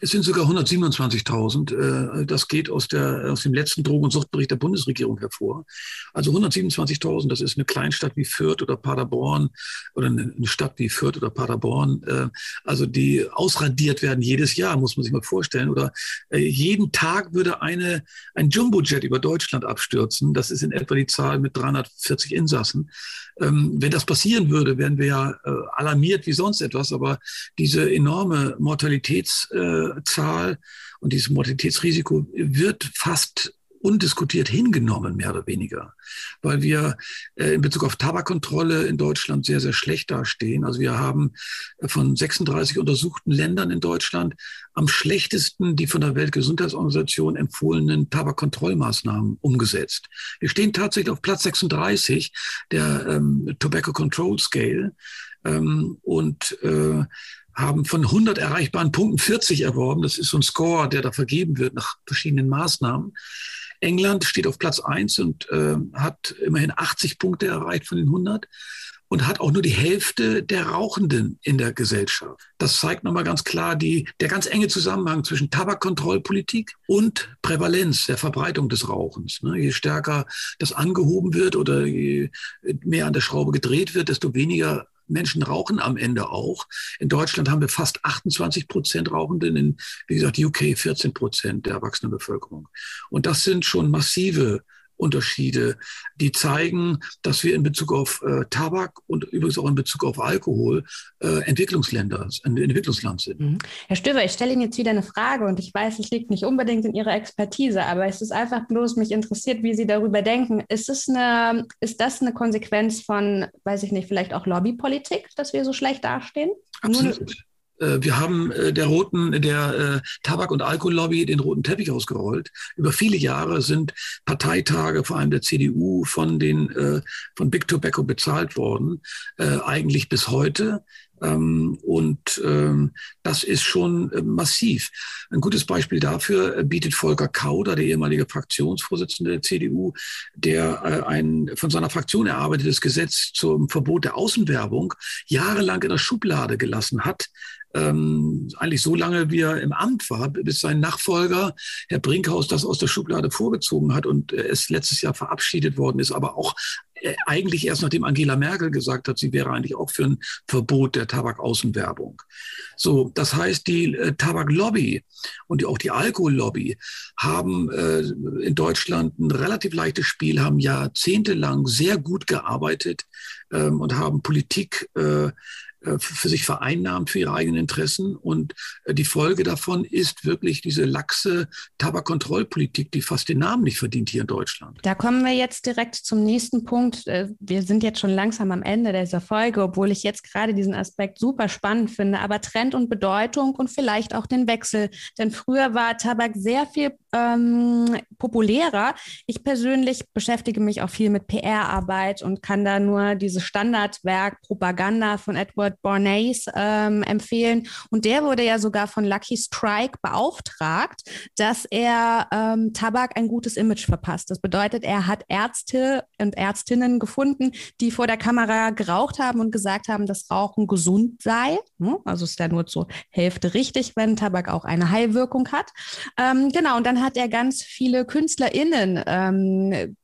Es sind sogar 127.000. Äh, das geht aus, der, aus dem letzten Drogen- und Suchtbericht der Bundesregierung hervor. Also 127.000, das ist eine Kleinstadt wie Fürth oder Paderborn oder eine Stadt wie Fürth oder Paderborn. Äh, also die ausradiert werden jedes Jahr, muss man sich mal vorstellen. Oder äh, jeden Tag würde eine, ein Jumbojet über Deutschland abstürzen. Das ist in etwa die Zahl mit 340 Insassen. Ähm, wenn das passieren würde, wären wir ja alarmiert wie sonst etwas. Aber diese enorme Mortalitäts Zahl und dieses Mortalitätsrisiko wird fast undiskutiert hingenommen, mehr oder weniger, weil wir äh, in Bezug auf Tabakkontrolle in Deutschland sehr, sehr schlecht dastehen. Also wir haben von 36 untersuchten Ländern in Deutschland am schlechtesten die von der Weltgesundheitsorganisation empfohlenen Tabakkontrollmaßnahmen umgesetzt. Wir stehen tatsächlich auf Platz 36 der ähm, Tobacco Control Scale ähm, und äh, haben von 100 erreichbaren Punkten 40 erworben. Das ist so ein Score, der da vergeben wird nach verschiedenen Maßnahmen. England steht auf Platz 1 und äh, hat immerhin 80 Punkte erreicht von den 100 und hat auch nur die Hälfte der Rauchenden in der Gesellschaft. Das zeigt nochmal ganz klar die, der ganz enge Zusammenhang zwischen Tabakkontrollpolitik und Prävalenz der Verbreitung des Rauchens. Ne, je stärker das angehoben wird oder je mehr an der Schraube gedreht wird, desto weniger Menschen rauchen am Ende auch. In Deutschland haben wir fast 28 Prozent Rauchenden, in, wie gesagt, UK 14 Prozent der erwachsenen Bevölkerung. Und das sind schon massive Unterschiede, die zeigen, dass wir in Bezug auf äh, Tabak und übrigens auch in Bezug auf Alkohol äh, Entwicklungsländer, ein Entwicklungsland sind. Mhm. Herr Stöber, ich stelle Ihnen jetzt wieder eine Frage und ich weiß, es liegt nicht unbedingt in Ihrer Expertise, aber es ist einfach bloß mich interessiert, wie Sie darüber denken. Ist, es eine, ist das eine Konsequenz von, weiß ich nicht, vielleicht auch Lobbypolitik, dass wir so schlecht dastehen? Absolut. Äh, wir haben äh, der roten, der äh, Tabak- und Alkohollobby den roten Teppich ausgerollt. Über viele Jahre sind Parteitage, vor allem der CDU, von den von Big Tobacco bezahlt worden. Eigentlich bis heute. Ähm, und ähm, das ist schon massiv. Ein gutes Beispiel dafür bietet Volker Kauder, der ehemalige Fraktionsvorsitzende der CDU, der ein von seiner Fraktion erarbeitetes Gesetz zum Verbot der Außenwerbung jahrelang in der Schublade gelassen hat, ähm, eigentlich so lange, wie er im Amt war, bis sein Nachfolger, Herr Brinkhaus, das aus der Schublade vorgezogen hat und äh, es letztes Jahr verabschiedet worden ist, aber auch äh, eigentlich erst nachdem Angela Merkel gesagt hat, sie wäre eigentlich auch für ein Verbot der Tabakaußenwerbung. So, das heißt, die äh, Tabaklobby und die, auch die Alkohollobby haben äh, in Deutschland ein relativ leichtes Spiel, haben jahrzehntelang sehr gut gearbeitet ähm, und haben Politik äh, für sich vereinnahmt für ihre eigenen Interessen. Und äh, die Folge davon ist wirklich diese laxe Tabakkontrollpolitik, die fast den Namen nicht verdient hier in Deutschland. Da kommen wir jetzt direkt zum nächsten Punkt. Äh, wir sind jetzt schon langsam am Ende dieser Folge, obwohl ich jetzt gerade diesen Aspekt super spannend finde. Aber Trend und Bedeutung und vielleicht auch den Wechsel. Denn früher war Tabak sehr viel ähm, populärer. Ich persönlich beschäftige mich auch viel mit PR-Arbeit und kann da nur dieses Standardwerk Propaganda von Edward Bernays ähm, empfehlen. Und der wurde ja sogar von Lucky Strike beauftragt, dass er ähm, Tabak ein gutes Image verpasst. Das bedeutet, er hat Ärzte und Ärztinnen gefunden, die vor der Kamera geraucht haben und gesagt haben, dass Rauchen gesund sei. Hm? Also ist ja nur zur Hälfte richtig, wenn Tabak auch eine Heilwirkung hat. Ähm, genau, und dann hat er ganz viele KünstlerInnen ähm,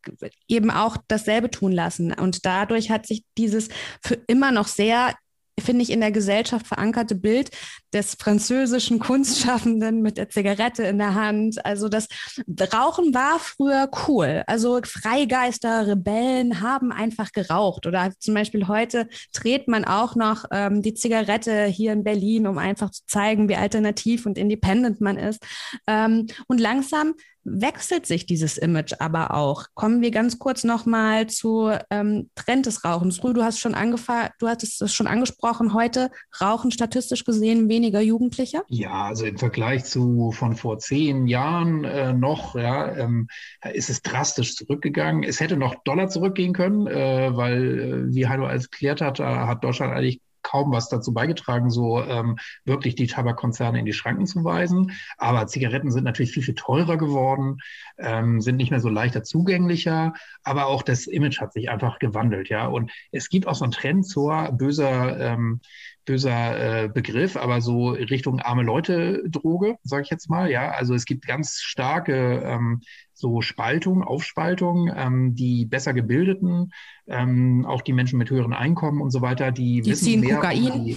eben auch dasselbe tun lassen. Und dadurch hat sich dieses für immer noch sehr finde ich, in der Gesellschaft verankerte Bild des französischen [laughs] Kunstschaffenden mit der Zigarette in der Hand. Also das Rauchen war früher cool. Also Freigeister, Rebellen haben einfach geraucht. Oder zum Beispiel heute dreht man auch noch ähm, die Zigarette hier in Berlin, um einfach zu zeigen, wie alternativ und independent man ist. Ähm, und langsam wechselt sich dieses Image aber auch. Kommen wir ganz kurz nochmal zu ähm, Trend des Rauchens. Rü, du hast schon angefangen, du hattest es schon angesprochen, heute rauchen statistisch gesehen weniger Jugendliche? Ja, also im Vergleich zu von vor zehn Jahren äh, noch, ja, ähm, ist es drastisch zurückgegangen. Es hätte noch Dollar zurückgehen können, äh, weil, äh, wie Heino als erklärt hat, hat Deutschland eigentlich kaum was dazu beigetragen, so ähm, wirklich die Tabakkonzerne in die Schranken zu weisen. Aber Zigaretten sind natürlich viel, viel teurer geworden, ähm, sind nicht mehr so leichter zugänglicher, aber auch das Image hat sich einfach gewandelt, ja. Und es gibt auch so einen Trend zur böser, ähm, böser äh, Begriff, aber so Richtung arme Leute Droge, sage ich jetzt mal, ja. Also es gibt ganz starke ähm, so Spaltung, Aufspaltung, ähm, die besser gebildeten, ähm, auch die Menschen mit höheren Einkommen und so weiter, die, die wissen ziehen mehr. Kokain. Die,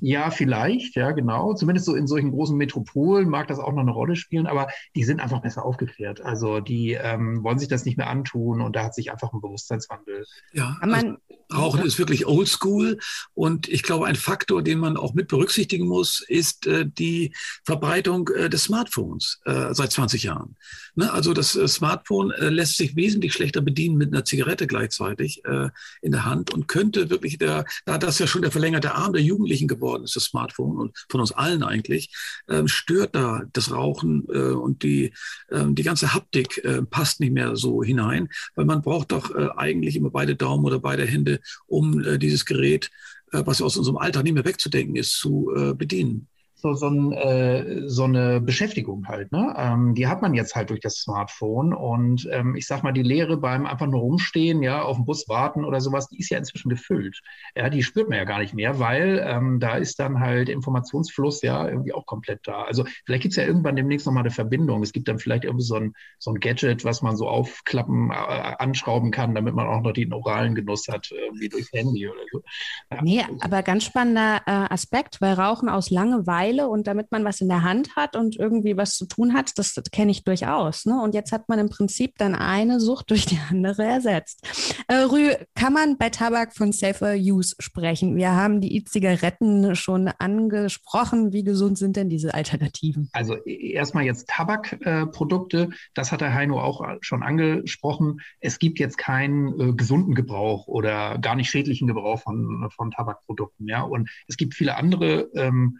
ja, vielleicht, ja, genau. Zumindest so in solchen großen Metropolen mag das auch noch eine Rolle spielen, aber die sind einfach besser aufgeklärt. Also die ähm, wollen sich das nicht mehr antun und da hat sich einfach ein Bewusstseinswandel. Ja, also Rauchen ist wirklich oldschool und ich glaube, ein Faktor, den man auch mit berücksichtigen muss, ist äh, die Verbreitung äh, des Smartphones äh, seit 20 Jahren. Ne? Also das äh, Smartphone äh, lässt sich wesentlich schlechter bedienen mit einer Zigarette gleichzeitig äh, in der Hand und könnte wirklich der, da das ja schon der verlängerte Arm der Jugendlichen geworden ist, das Smartphone und von uns allen eigentlich, ähm, stört da das Rauchen und die, ähm, die ganze Haptik passt nicht mehr so hinein, weil man braucht doch eigentlich immer beide Daumen oder beide Hände, um äh, dieses Gerät, äh, was aus unserem Alltag nicht mehr wegzudenken ist, zu äh, bedienen so, so, ein, äh, so eine Beschäftigung halt. Ne? Ähm, die hat man jetzt halt durch das Smartphone. Und ähm, ich sag mal, die Lehre beim einfach nur rumstehen, ja, auf den Bus warten oder sowas, die ist ja inzwischen gefüllt. Ja, die spürt man ja gar nicht mehr, weil ähm, da ist dann halt Informationsfluss ja irgendwie auch komplett da. Also vielleicht gibt es ja irgendwann demnächst nochmal eine Verbindung. Es gibt dann vielleicht irgendwie so ein, so ein Gadget, was man so aufklappen, äh, anschrauben kann, damit man auch noch den oralen Genuss hat, irgendwie durchs Handy oder so. Ja. Nee, aber ganz spannender äh, Aspekt, weil Rauchen aus Langeweile Langeweile und damit man was in der Hand hat und irgendwie was zu tun hat, das, das kenne ich durchaus. Ne? Und jetzt hat man im Prinzip dann eine Sucht [laughs] durch die andere ersetzt. Äh, Rü, kann man bei Tabak von Safer Use sprechen? Wir haben die E-Zigaretten schon angesprochen. Wie gesund sind denn diese Alternativen? Also e, erstmal jetzt Tabakprodukte, äh, das hat der Heino auch schon angesprochen. Es gibt jetzt keinen äh, gesunden Gebrauch oder gar nicht schädlichen Gebrauch von, von Tabakprodukten. Ja? Und es gibt viele andere ähm,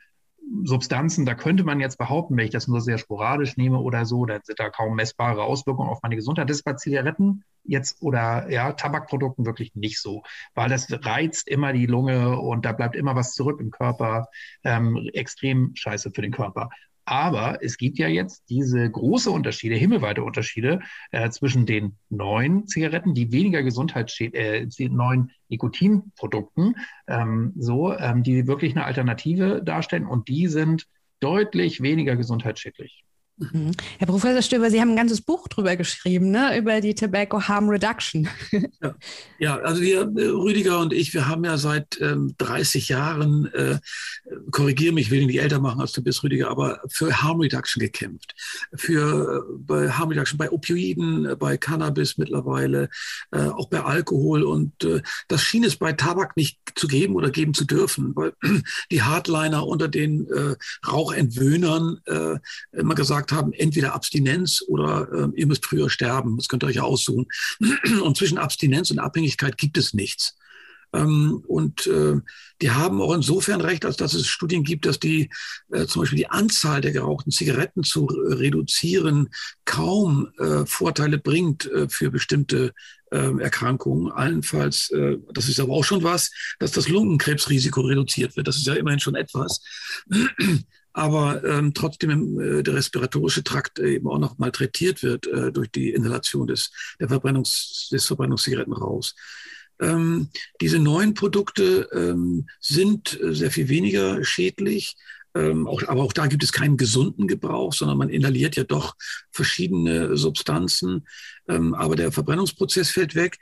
Substanzen, da könnte man jetzt behaupten, wenn ich das nur sehr sporadisch nehme oder so, dann sind da kaum messbare Auswirkungen auf meine Gesundheit. Das ist bei Zigaretten jetzt oder ja, Tabakprodukten wirklich nicht so, weil das reizt immer die Lunge und da bleibt immer was zurück im Körper. Ähm, extrem scheiße für den Körper. Aber es gibt ja jetzt diese große Unterschiede, himmelweite Unterschiede äh, zwischen den neuen Zigaretten, die weniger gesundheitsschädlich, äh, neuen Nikotinprodukten, ähm, so, ähm, die wirklich eine Alternative darstellen und die sind deutlich weniger gesundheitsschädlich. Mhm. Herr Professor Stöber, Sie haben ein ganzes Buch drüber geschrieben, ne? über die Tobacco Harm Reduction. [laughs] Ja, ja also wir, äh, Rüdiger und ich, wir haben ja seit ähm, 30 Jahren, äh, korrigiere mich, will ihn nicht älter machen als du bist, Rüdiger, aber für Harm Reduction gekämpft. Für äh, bei Harm Reduction, bei Opioiden, äh, bei Cannabis mittlerweile, äh, auch bei Alkohol. Und das schien es bei Tabak nicht zu geben oder geben zu dürfen, weil [clears throat] die Hardliner unter den Rauchentwöhnern immer gesagt gesagt haben, entweder Abstinenz oder äh, ihr müsst früher sterben. Das könnt ihr euch aussuchen. [clears throat] Und zwischen Abstinenz und Abhängigkeit gibt es nichts. Ähm, und äh, die haben auch insofern recht, als dass es Studien gibt, dass die äh, zum Beispiel die Anzahl der gerauchten Zigaretten zu reduzieren kaum äh, Vorteile bringt äh, für bestimmte äh, Erkrankungen. Allenfalls, äh, das ist aber auch schon was, dass das Lungenkrebsrisiko reduziert wird. Das ist ja immerhin schon etwas aber ähm, trotzdem äh, der respiratorische Trakt eben auch noch malträtiert wird äh, durch die Inhalation des, der Verbrennungs, des Verbrennungszigarettenrauchs. Ähm, diese neuen Produkte ähm, sind äh, sehr viel weniger schädlich, ähm, auch, aber auch da gibt es keinen gesunden Gebrauch, sondern man inhaliert ja doch verschiedene Substanzen. Ähm, aber der Verbrennungsprozess fällt weg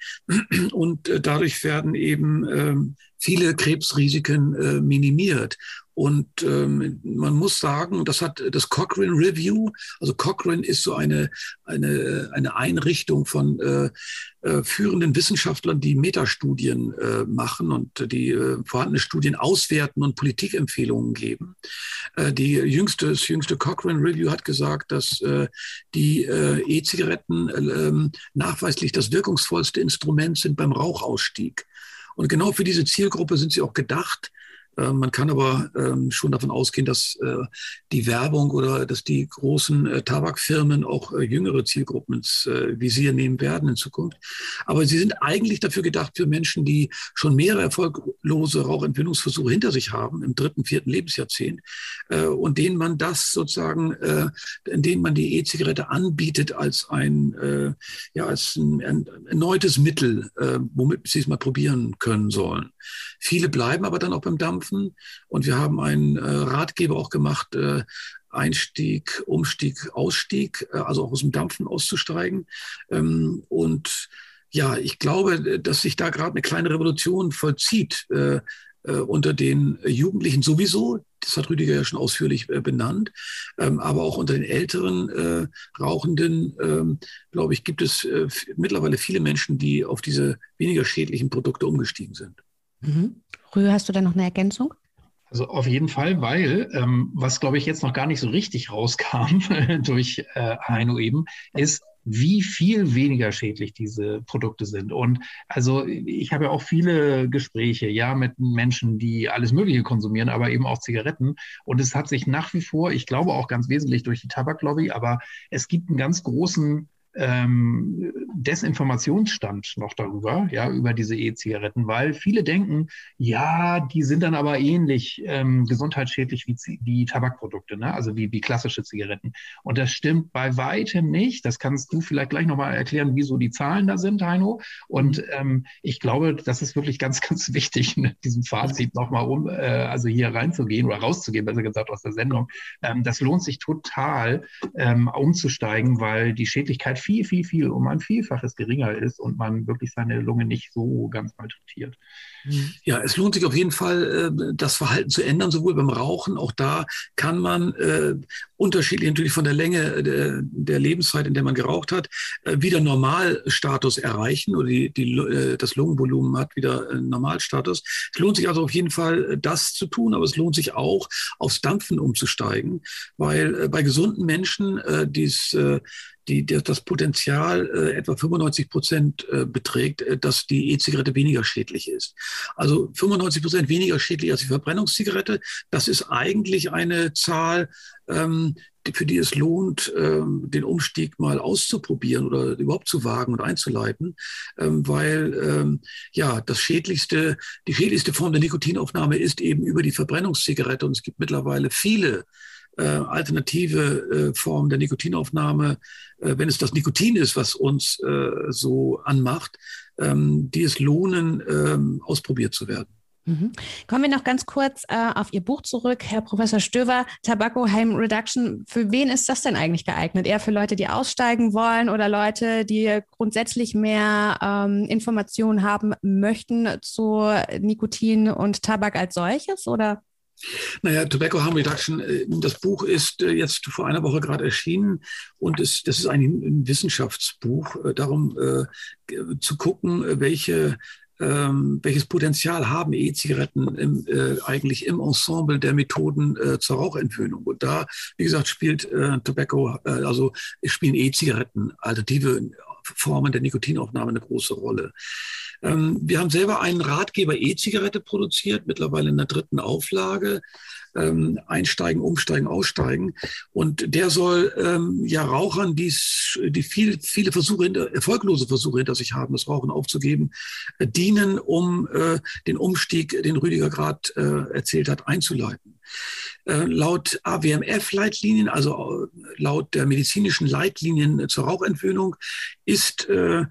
und äh, dadurch werden eben ähm, viele Krebsrisiken äh, minimiert. Und ähm, man muss sagen, das hat das Cochrane Review, also Cochrane ist so eine, eine, eine Einrichtung von äh, äh, führenden Wissenschaftlern, die Metastudien äh, machen und die äh, vorhandene Studien auswerten und Politikempfehlungen geben. Äh, die jüngste, das jüngste Cochrane Review hat gesagt, dass äh, die äh, E-Zigaretten äh, nachweislich das wirkungsvollste Instrument sind beim Rauchausstieg. Und genau für diese Zielgruppe sind sie auch gedacht. Ähm, man kann aber ähm, schon davon ausgehen, dass äh, die Werbung oder dass die großen äh, Tabakfirmen auch äh, jüngere Zielgruppen ins Visier nehmen werden in Zukunft. Aber sie sind eigentlich dafür gedacht für Menschen, die schon mehrere erfolglose Rauchentwöhnungsversuche hinter sich haben, im dritten, vierten Lebensjahrzehnt, und denen man das sozusagen, in denen man die E-Zigarette anbietet als ein, ja, als ein erneutes Mittel, womit sie es mal probieren können sollen. Viele bleiben aber dann auch beim Dampf Dampfen. Und wir haben einen äh, Ratgeber auch gemacht, äh, Einstieg, Umstieg, Ausstieg, äh, also auch aus dem Dampfen auszusteigen. Ähm, und ja, ich glaube, dass sich da gerade eine kleine Revolution vollzieht unter den Jugendlichen sowieso. Das hat Rüdiger ja schon ausführlich benannt. Ähm, aber auch unter den älteren Rauchenden, ähm, glaube ich, gibt es mittlerweile viele Menschen, die auf diese weniger schädlichen Produkte umgestiegen sind. Mhm. Rühe, hast du da noch eine Ergänzung? Also auf jeden Fall, weil ähm, was glaube ich jetzt noch gar nicht so richtig rauskam [laughs] durch äh, Heino eben, ist, wie viel weniger schädlich diese Produkte sind. Und also ich habe ja auch viele Gespräche, ja, mit Menschen, die alles Mögliche konsumieren, aber eben auch Zigaretten. Und es hat sich nach wie vor, ich glaube auch ganz wesentlich durch die Tabaklobby, aber es gibt einen ganz großen ähm, Desinformationsstand noch darüber, ja, über diese E-Zigaretten, weil viele denken, ja, die sind dann aber ähnlich ähm, gesundheitsschädlich wie die Tabakprodukte, ne? also wie, wie klassische Zigaretten. Und das stimmt bei weitem nicht. Das kannst du vielleicht gleich nochmal erklären, wieso die Zahlen da sind, Heino. Und ähm, ich glaube, das ist wirklich ganz, [laughs] ganz wichtig, in diesem Fazit nochmal um, äh, also hier reinzugehen oder rauszugehen, besser gesagt aus der Sendung. Ähm, das lohnt sich total, ähm, umzusteigen, weil die Schädlichkeit viel, viel, viel um ein Vielfaches geringer ist und man wirklich seine Lunge nicht so ganz malträtiert. Ja, es lohnt sich auf jeden Fall, äh, das Verhalten zu ändern, sowohl beim Rauchen, auch da kann man äh, unterschiedlich natürlich von der Länge der, der, Lebenszeit, in der man geraucht hat, äh, wieder Normalstatus erreichen oder die, die, äh, das Lungenvolumen hat wieder äh, Normalstatus. Es lohnt sich also auf jeden Fall, äh, das zu tun, aber es lohnt sich auch, aufs Dampfen umzusteigen, weil bei gesunden Menschen, die es die, das Potenzial äh, etwa 95 Prozent äh, beträgt, äh, dass die E-Zigarette weniger schädlich ist. Also 95 Prozent weniger schädlich als die Verbrennungszigarette. Das ist eigentlich eine Zahl, ähm, für die es lohnt, ähm, den Umstieg mal auszuprobieren oder überhaupt zu wagen und einzuleiten, ähm, weil ähm, ja das schädlichste, die schädlichste Form der Nikotinaufnahme ist eben über die Verbrennungszigarette und es gibt mittlerweile viele äh, alternative äh, Formen der Nikotinaufnahme, äh, wenn es das Nikotin ist, was uns äh, so anmacht, ähm, die es lohnen, ähm, ausprobiert zu werden. Mhm. Kommen wir noch ganz kurz äh, auf Ihr Buch zurück, Herr Professor Stöver. Tobacco Harm Reduction. Für wen ist das denn eigentlich geeignet? Eher für Leute, die aussteigen wollen oder Leute, die grundsätzlich mehr ähm, Informationen haben möchten zu Nikotin und Tabak als solches? Oder? Naja, Tobacco Harm Reduction, äh, das Buch ist äh, jetzt vor einer Woche gerade erschienen und es, das ist ein Wissenschaftsbuch, äh, darum äh, zu gucken, welche ähm, welches Potenzial haben E-Zigaretten äh, eigentlich im Ensemble der Methoden äh, zur Rauchentwöhnung. Und da, wie gesagt, spielt äh, Tobacco, also spielen E-Zigaretten, alternative Formen der Nikotinaufnahme eine große Rolle. Ähm, wir haben selber einen Ratgeber E-Zigarette produziert, mittlerweile in der dritten Auflage ähm, einsteigen, umsteigen, aussteigen. Und der soll ähm, ja Rauchern, die's, die viel, viele Versuche, hinter, erfolglose Versuche hinter sich haben, das Rauchen aufzugeben, äh, dienen, um äh, den Umstieg, den Rüdiger gerade äh, erzählt hat, einzuleiten. Äh, laut AWMF-Leitlinien, also äh, laut der medizinischen Leitlinien zur Rauchentwöhnung, ist äh,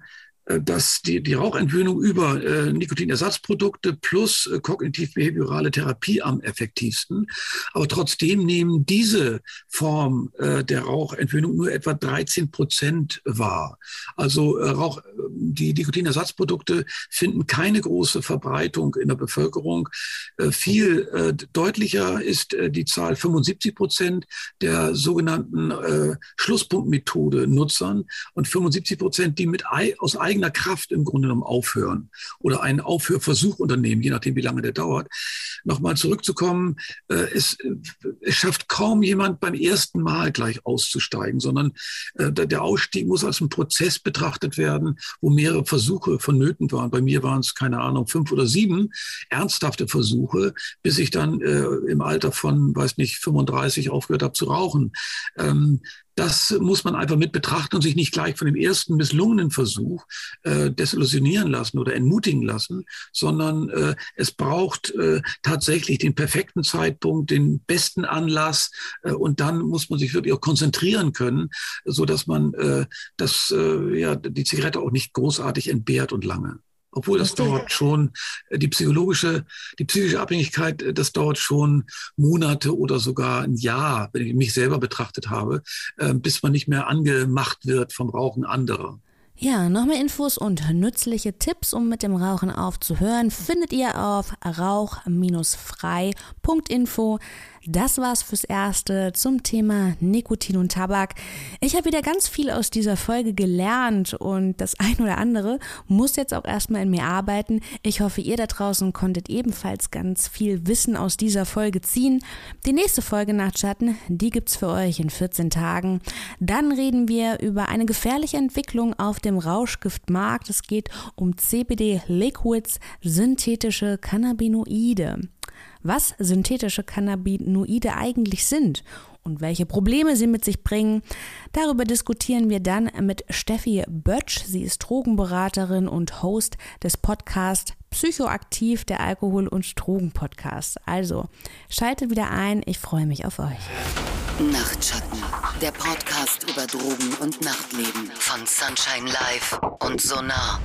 dass die, die Rauchentwöhnung über äh, Nikotinersatzprodukte plus äh, kognitiv-behaviorale Therapie am effektivsten. Aber trotzdem nehmen diese Form äh, der Rauchentwöhnung nur etwa 13 Prozent wahr. Also äh, Rauch, die Nikotinersatzprodukte finden keine große Verbreitung in der Bevölkerung. Äh, viel äh, deutlicher ist äh, die Zahl 75 Prozent der sogenannten äh, Schlusspunktmethode Nutzern und 75 Prozent, die mit aus eigener Kraft im Grunde genommen aufhören oder einen Aufhörversuch unternehmen, je nachdem, wie lange der dauert. Nochmal zurückzukommen, äh, es, es schafft kaum jemand beim ersten Mal gleich auszusteigen, sondern äh, der Ausstieg muss als ein Prozess betrachtet werden, wo mehrere Versuche vonnöten waren. Bei mir waren es, keine Ahnung, fünf oder sieben ernsthafte Versuche, bis ich dann äh, im Alter von, weiß nicht, 35 aufgehört habe zu rauchen. Ähm, das muss man einfach mit betrachten und sich nicht gleich von dem ersten misslungenen Versuch äh, desillusionieren lassen oder entmutigen lassen, sondern äh, es braucht äh, tatsächlich den perfekten Zeitpunkt, den besten Anlass äh, und dann muss man sich wirklich auch konzentrieren können, so dass man äh, das, äh, ja, die Zigarette auch nicht großartig entbehrt und lange. Obwohl das dauert schon, äh, die psychologische, die psychische Abhängigkeit, äh, das dauert schon Monate oder sogar ein Jahr, wenn ich mich selber betrachtet habe, äh, bis man nicht mehr angemacht wird vom Rauchen anderer. Ja, noch mehr Infos und nützliche Tipps, um mit dem Rauchen aufzuhören, findet ihr auf rauch-frei.info. Das war's fürs Erste zum Thema Nikotin und Tabak. Ich habe wieder ganz viel aus dieser Folge gelernt und das ein oder andere muss jetzt auch erstmal in mir arbeiten. Ich hoffe, ihr da draußen konntet ebenfalls ganz viel Wissen aus dieser Folge ziehen. Die nächste Folge Nachtschatten, die gibt's für euch in 14 Tagen. Dann reden wir über eine gefährliche Entwicklung auf dem Rauschgiftmarkt. Es geht um CBD Liquids, synthetische Cannabinoide was synthetische Cannabinoide eigentlich sind und welche Probleme sie mit sich bringen. Darüber diskutieren wir dann mit Steffi Bötsch. Sie ist Drogenberaterin und Host des Podcasts Psychoaktiv, der Alkohol- und Drogen-Podcast. Also schaltet wieder ein, ich freue mich auf euch. Nachtschatten, der Podcast über Drogen und Nachtleben von Sunshine Live und Sonar.